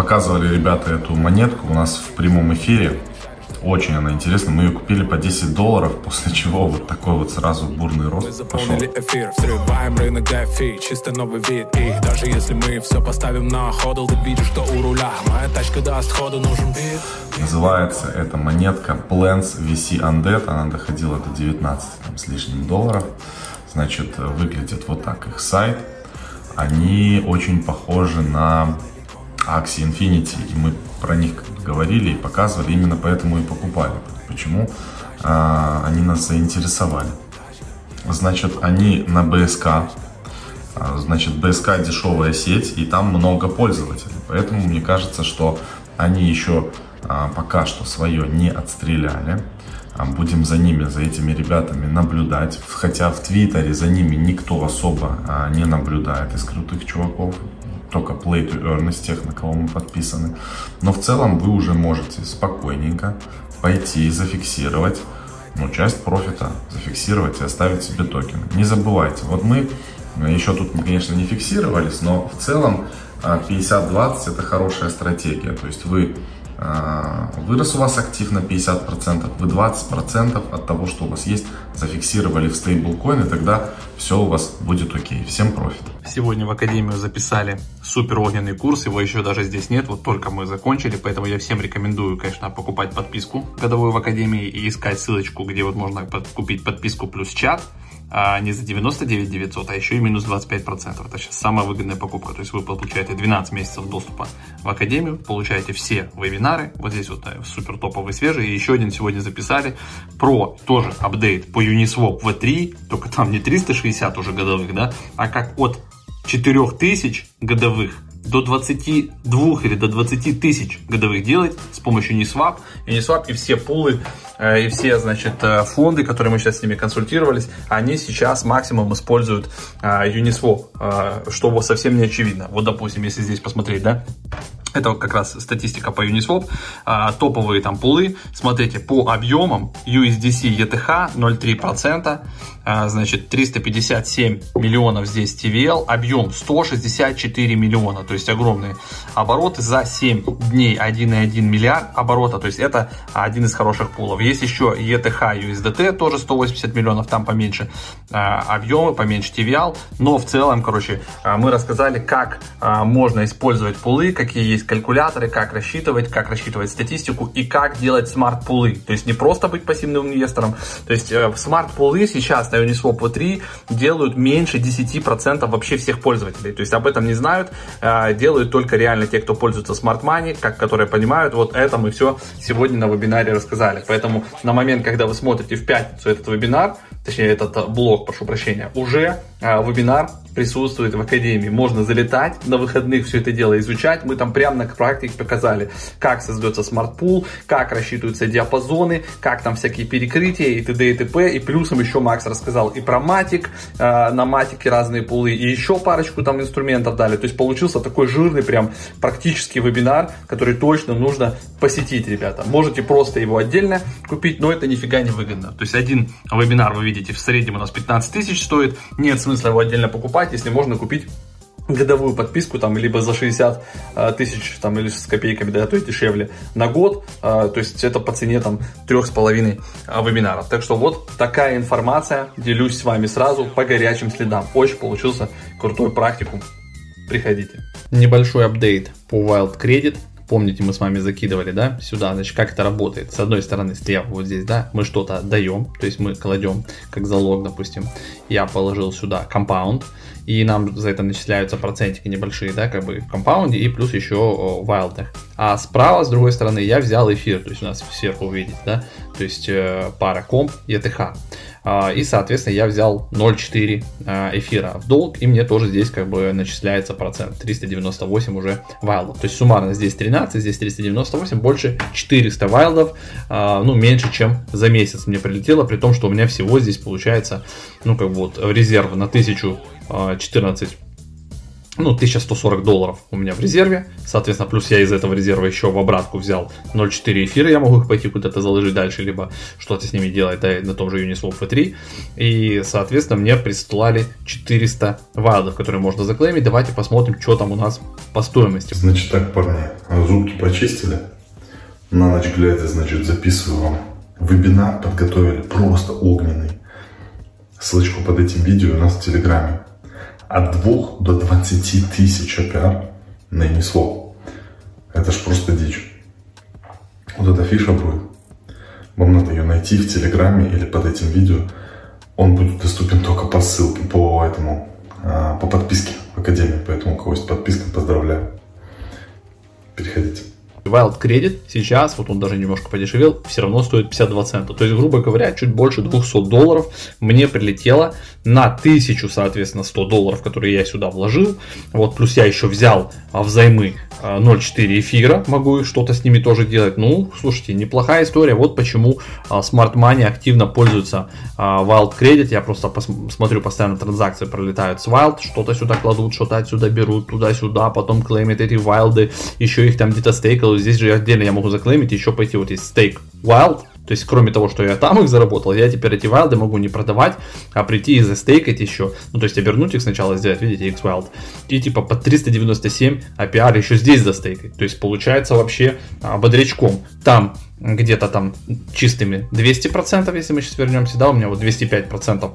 Показывали ребята эту монетку у нас в прямом эфире. Очень она интересна. Мы ее купили по 10 долларов, после чего вот такой вот сразу бурный рост пошел. эфир, взрываем рынок DeFi, чисто новый вид И даже если мы все поставим на ходл, ты видишь, что у руля Моя тачка даст ходу, нужен бит Называется эта монетка Plants VC Undead. Она доходила до 19 там, с лишним долларов. Значит, выглядит вот так их сайт. Они очень похожи на Axie Infinity. И мы про них говорили и показывали, именно поэтому и покупали. Почему а, они нас заинтересовали? Значит, они на БСК. А, значит, БСК дешевая сеть, и там много пользователей. Поэтому мне кажется, что они еще а, пока что свое не отстреляли. А, будем за ними, за этими ребятами наблюдать. Хотя в Твиттере за ними никто особо а, не наблюдает из крутых чуваков только play to earn из тех, на кого мы подписаны. Но в целом вы уже можете спокойненько пойти и зафиксировать ну, часть профита, зафиксировать и оставить себе токены. Не забывайте, вот мы э, еще тут, конечно, не фиксировались, но в целом 50-20 э, это хорошая стратегия. То есть вы а, вырос у вас актив на 50%, вы 20% от того, что у вас есть, зафиксировали в стейблкоин, и тогда все у вас будет окей. Всем профит. Сегодня в Академию записали супер огненный курс, его еще даже здесь нет, вот только мы закончили, поэтому я всем рекомендую, конечно, покупать подписку годовую в Академии и искать ссылочку, где вот можно купить подписку плюс чат а не за 99 900, а еще и минус 25%. Это сейчас самая выгодная покупка. То есть вы получаете 12 месяцев доступа в Академию, получаете все вебинары, вот здесь вот э, супер топовый свежий, и еще один сегодня записали про тоже апдейт по Uniswap V3, только там не 360 уже годовых, да, а как от 4000 годовых до 22 или до 20 тысяч годовых делать с помощью Uniswap. Uniswap и все пулы, и все, значит, э, фонды, которые мы сейчас с ними консультировались, они сейчас максимум используют э, Uniswap, что совсем не очевидно. Вот, допустим, если здесь посмотреть, да, это как раз статистика по Uniswap, а, топовые там пулы. Смотрите, по объемам USDC ETH 0,3%, а, значит 357 миллионов здесь TVL, объем 164 миллиона, то есть огромные обороты. За 7 дней 1,1 миллиард оборота, то есть это один из хороших пулов. Есть еще ETH USDT, тоже 180 миллионов, там поменьше а, объемы, поменьше TVL, но в целом, короче, а, мы рассказали, как можно использовать пулы, какие есть есть калькуляторы, как рассчитывать, как рассчитывать статистику и как делать смарт-пулы. То есть не просто быть пассивным инвестором. То есть э, смарт-пулы сейчас на Uniswap V3 делают меньше 10% вообще всех пользователей. То есть об этом не знают, э, делают только реально те, кто пользуется Smart Money, как, которые понимают, вот это мы все сегодня на вебинаре рассказали. Поэтому на момент, когда вы смотрите в пятницу этот вебинар, точнее этот э, блог, прошу прощения, уже вебинар присутствует в Академии. Можно залетать на выходных, все это дело изучать. Мы там прямо на практике показали, как создается smart pool, как рассчитываются диапазоны, как там всякие перекрытия и т.д. и т.п. И плюсом еще Макс рассказал и про Matic, э, на матике разные пулы, и еще парочку там инструментов дали. То есть получился такой жирный прям практический вебинар, который точно нужно посетить, ребята. Можете просто его отдельно купить, но это нифига не выгодно. То есть один вебинар вы видите в среднем у нас 15 тысяч стоит, нет смысла его отдельно покупать если можно купить годовую подписку там либо за 60 э, тысяч там или с копейками, да, то есть дешевле на год, э, то есть это по цене там трех с половиной э, вебинаров. Так что вот такая информация, делюсь с вами сразу по горячим следам. Очень получился крутой практикум. Приходите. Небольшой апдейт по Wild Credit. Помните, мы с вами закидывали, да, сюда, значит, как это работает. С одной стороны, слева вот здесь, да, мы что-то отдаем, то есть мы кладем как залог, допустим, я положил сюда компаунд, и нам за это начисляются процентики небольшие, да, как бы в компаунде, и плюс еще в вайлдах. А справа, с другой стороны, я взял эфир, то есть у нас сверху увидите, да, то есть э, пара комп и ETH. А, и, соответственно, я взял 0,4 а, эфира в долг, и мне тоже здесь как бы начисляется процент. 398 уже вайлдов. То есть суммарно здесь 13, здесь 398, больше 400 вайлдов, а, ну, меньше, чем за месяц мне прилетело, при том, что у меня всего здесь получается, ну, как вот резерв на 1014 ну, 1140 долларов у меня в резерве, соответственно, плюс я из этого резерва еще в обратку взял 0.4 эфира, я могу их пойти куда-то заложить дальше, либо что-то с ними делать, да, на том же Uniswap V3, и, соответственно, мне прислали 400 вайлдов, которые можно заклеймить, давайте посмотрим, что там у нас по стоимости. Значит так, парни, зубки почистили, на ночь глядя, значит, записываю вам вебинар, подготовили просто огненный, ссылочку под этим видео у нас в Телеграме, от 2 до 20 тысяч APR на. Это ж просто дичь. Вот эта фиша будет. Вам надо ее найти в Телеграме или под этим видео. Он будет доступен только по ссылке, по этому, а, по подписке в Академии. Поэтому у кого есть подписка, поздравляю. Wild Credit сейчас, вот он даже немножко подешевел, все равно стоит 52 цента. То есть, грубо говоря, чуть больше 200 долларов мне прилетело на 1000, соответственно, 100 долларов, которые я сюда вложил. Вот, плюс я еще взял а, взаймы 0.4 эфира, могу что-то с ними тоже делать. Ну, слушайте, неплохая история. Вот почему а, Smart Money активно пользуется а, Wild Credit. Я просто смотрю, постоянно транзакции пролетают с Wild, что-то сюда кладут, что-то отсюда берут, туда-сюда, потом клеймят эти Wild, еще их там где-то стейкают. Здесь же отдельно я могу заклеймить, еще пойти вот есть стейк Wild, то есть, кроме того, что я там их заработал, я теперь эти вайлды могу не продавать, а прийти и застейкать еще. Ну, то есть, обернуть их сначала, сделать, видите, X-Wild. И типа по 397 APR еще здесь застейкать. То есть, получается вообще а, бодрячком. Там где-то там чистыми 200%, если мы сейчас вернемся, да, у меня вот 205%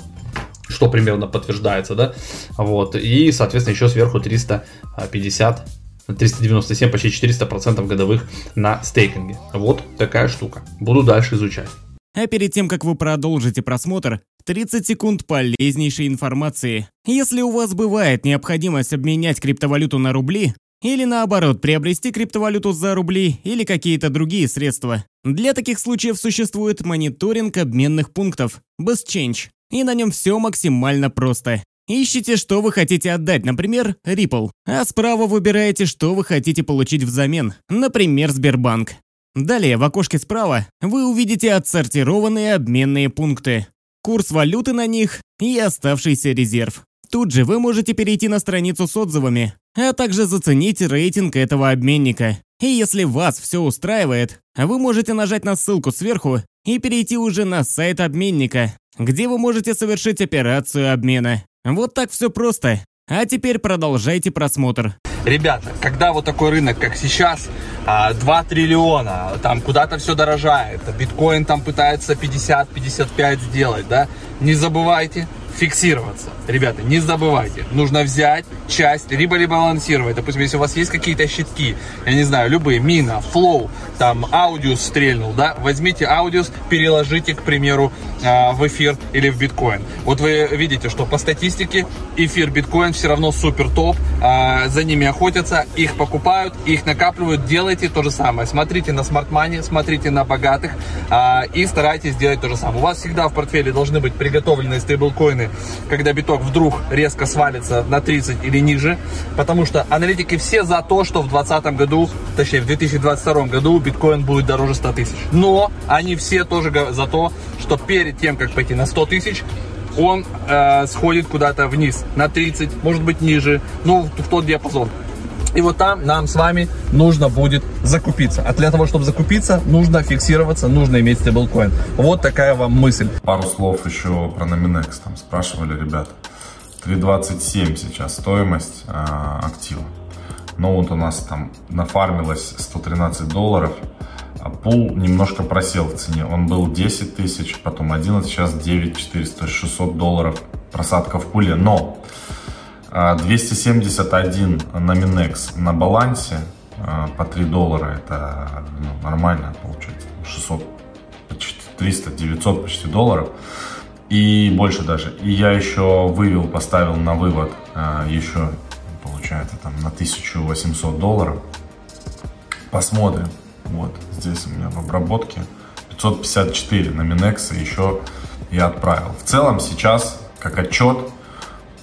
что примерно подтверждается, да, вот, и, соответственно, еще сверху 350 397, почти 400% годовых на стейкинге. Вот такая штука. Буду дальше изучать. А перед тем, как вы продолжите просмотр, 30 секунд полезнейшей информации. Если у вас бывает необходимость обменять криптовалюту на рубли, или наоборот, приобрести криптовалюту за рубли или какие-то другие средства. Для таких случаев существует мониторинг обменных пунктов, BestChange, и на нем все максимально просто. Ищите, что вы хотите отдать, например, Ripple, а справа выбираете, что вы хотите получить взамен, например, Сбербанк. Далее в окошке справа вы увидите отсортированные обменные пункты, курс валюты на них и оставшийся резерв. Тут же вы можете перейти на страницу с отзывами, а также заценить рейтинг этого обменника. И если вас все устраивает, вы можете нажать на ссылку сверху и перейти уже на сайт обменника, где вы можете совершить операцию обмена. Вот так все просто. А теперь продолжайте просмотр. Ребята, когда вот такой рынок, как сейчас, 2 а, триллиона, там куда-то все дорожает, биткоин там пытается 50-55 сделать, да, не забывайте, фиксироваться. Ребята, не забывайте, нужно взять часть, либо либо балансировать. Допустим, если у вас есть какие-то щитки, я не знаю, любые, Mina, Flow, там, Audius стрельнул, да, возьмите Audius, переложите, к примеру, а, в эфир или в биткоин. Вот вы видите, что по статистике эфир, биткоин все равно супер топ, а, за ними охотятся, их покупают, их накапливают, делайте то же самое. Смотрите на smart money, смотрите на богатых а, и старайтесь делать то же самое. У вас всегда в портфеле должны быть приготовленные стейблкоины, когда биток вдруг резко свалится на 30 или ниже, потому что аналитики все за то, что в 2020 году, точнее в 2022 году биткоин будет дороже 100 тысяч. Но они все тоже за то, что перед тем, как пойти на 100 тысяч, он э, сходит куда-то вниз, на 30, может быть ниже, ну в тот диапазон. И вот там нам с вами нужно будет закупиться. А для того, чтобы закупиться, нужно фиксироваться, нужно иметь стейблкоин. Вот такая вам мысль. Пару слов еще про Nominex. Там спрашивали ребята. 3.27 сейчас стоимость э, актива. Но вот у нас там нафармилось 113 долларов. А пул немножко просел в цене. Он был 10 тысяч, потом 11, сейчас 9 400, 600 долларов просадка в пуле. Но 271 на Минекс на балансе а, по 3 доллара. Это ну, нормально получается. 600, 300, 900 почти долларов. И больше даже. И я еще вывел, поставил на вывод а, еще, получается, там на 1800 долларов. Посмотрим. Вот здесь у меня в обработке 554 на Минекс еще я отправил. В целом сейчас, как отчет,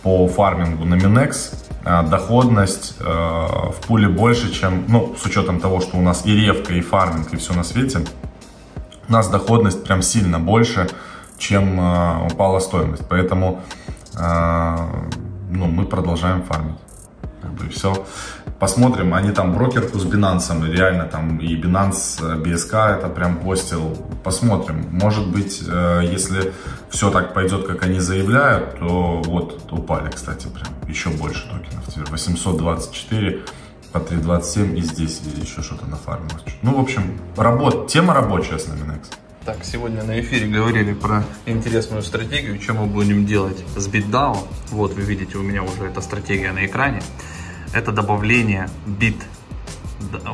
по фармингу на Минекс а, доходность э, в пуле больше, чем, ну, с учетом того, что у нас и ревка, и фарминг, и все на свете, у нас доходность прям сильно больше, чем э, упала стоимость. Поэтому э, ну, мы продолжаем фармить. Как бы и все. Посмотрим, они там брокерку с Binance, и реально там и Binance, BSK это прям постил. Посмотрим. Может быть, э, если все так пойдет, как они заявляют, то вот упали, кстати, прям еще больше токенов. Теперь 824 по 3.27 и здесь еще что-то нафармилось. Ну, в общем, работ, тема рабочая с Nominex. Так, сегодня на эфире говорили про интересную стратегию, что мы будем делать с BitDAO. Вот вы видите, у меня уже эта стратегия на экране. Это добавление бит,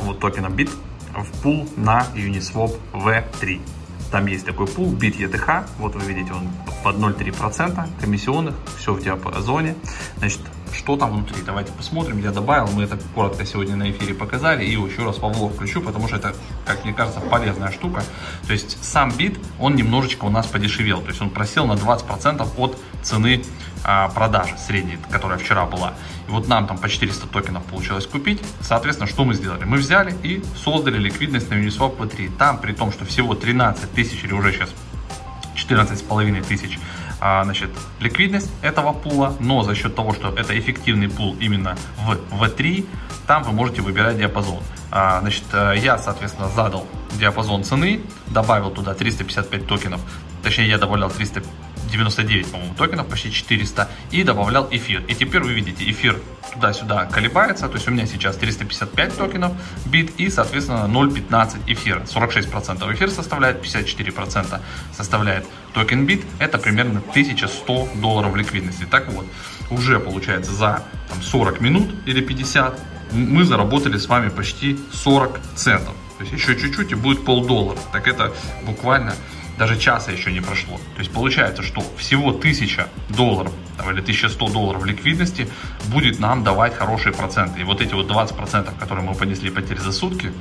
вот токена бит в пул на Uniswap V3. Там есть такой пул бит ETH, вот вы видите, он под 0,3% комиссионных, все в диапазоне. Значит, что там внутри. Давайте посмотрим. Я добавил, мы это коротко сегодня на эфире показали. И еще раз по влог включу, потому что это, как мне кажется, полезная штука. То есть сам бит, он немножечко у нас подешевел. То есть он просел на 20% от цены а, продажи средней, которая вчера была. И вот нам там по 400 токенов получилось купить. Соответственно, что мы сделали? Мы взяли и создали ликвидность на Uniswap V3. Там, при том, что всего 13 тысяч или уже сейчас 14 с половиной тысяч а, значит, ликвидность этого пула, но за счет того, что это эффективный пул именно в V3, там вы можете выбирать диапазон. А, значит, э, я, соответственно, задал диапазон цены, добавил туда 355 токенов, точнее, я добавлял 300 99, по-моему, токенов, почти 400, и добавлял эфир. И теперь вы видите, эфир туда-сюда колебается, то есть у меня сейчас 355 токенов бит и, соответственно, 0,15 эфира. 46% эфир составляет, 54% составляет токен бит, это примерно 1100 долларов ликвидности. Так вот, уже получается за там, 40 минут или 50 мы заработали с вами почти 40 центов. То есть еще чуть-чуть и будет полдоллара. Так это буквально даже часа еще не прошло. То есть получается, что всего 1000 долларов или 1100 долларов ликвидности будет нам давать хорошие проценты. И вот эти вот 20%, которые мы понесли потери за сутки,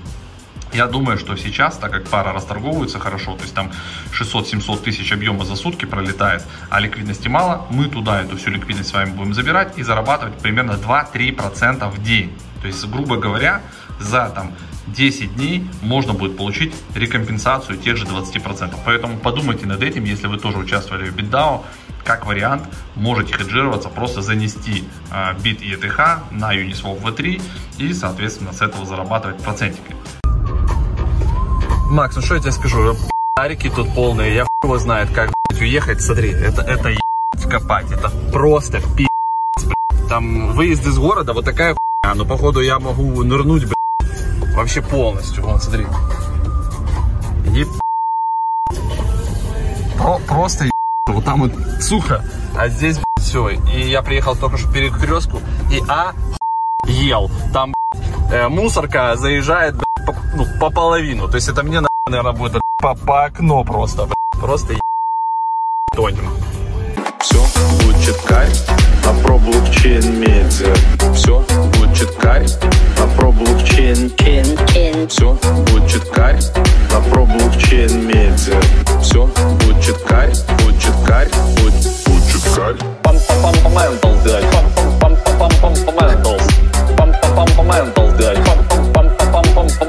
я думаю, что сейчас, так как пара расторговывается хорошо, то есть там 600-700 тысяч объема за сутки пролетает, а ликвидности мало, мы туда эту всю ликвидность с вами будем забирать и зарабатывать примерно 2-3% в день. То есть, грубо говоря, за там 10 дней можно будет получить рекомпенсацию тех же 20%. Поэтому подумайте над этим, если вы тоже участвовали в BitDAO, как вариант можете хеджироваться, просто занести э, бит и ETH на Uniswap V3 и, соответственно, с этого зарабатывать процентики. Макс, ну что я тебе скажу, Арики тут полные, я его знает, как уехать, смотри, это, это копать, это просто пи***, Там выезд из города, вот такая хуйня, но походу я могу нырнуть, Вообще полностью. Вон, смотри. Еб... Про просто еб... Вот там вот сухо, а здесь все. И я приехал только что перекрестку и а ел. Там э, мусорка заезжает по, ну, по половину. То есть это мне, наверное, будет по, по окно просто. Блядь. Просто еб... тонем. Все будет кайф, а про блокчейн медиа. Все будет кайф, а про блокчейн кен. Все будет кайф, а про блокчейн медиа. Все будет кайф, будет кайф, будет будет кайф. Пам пам пам пам ментал дай. Пам пам пам пам пам пам ментал. Пам пам пам пам ментал дай. Пам пам пам пам пам пам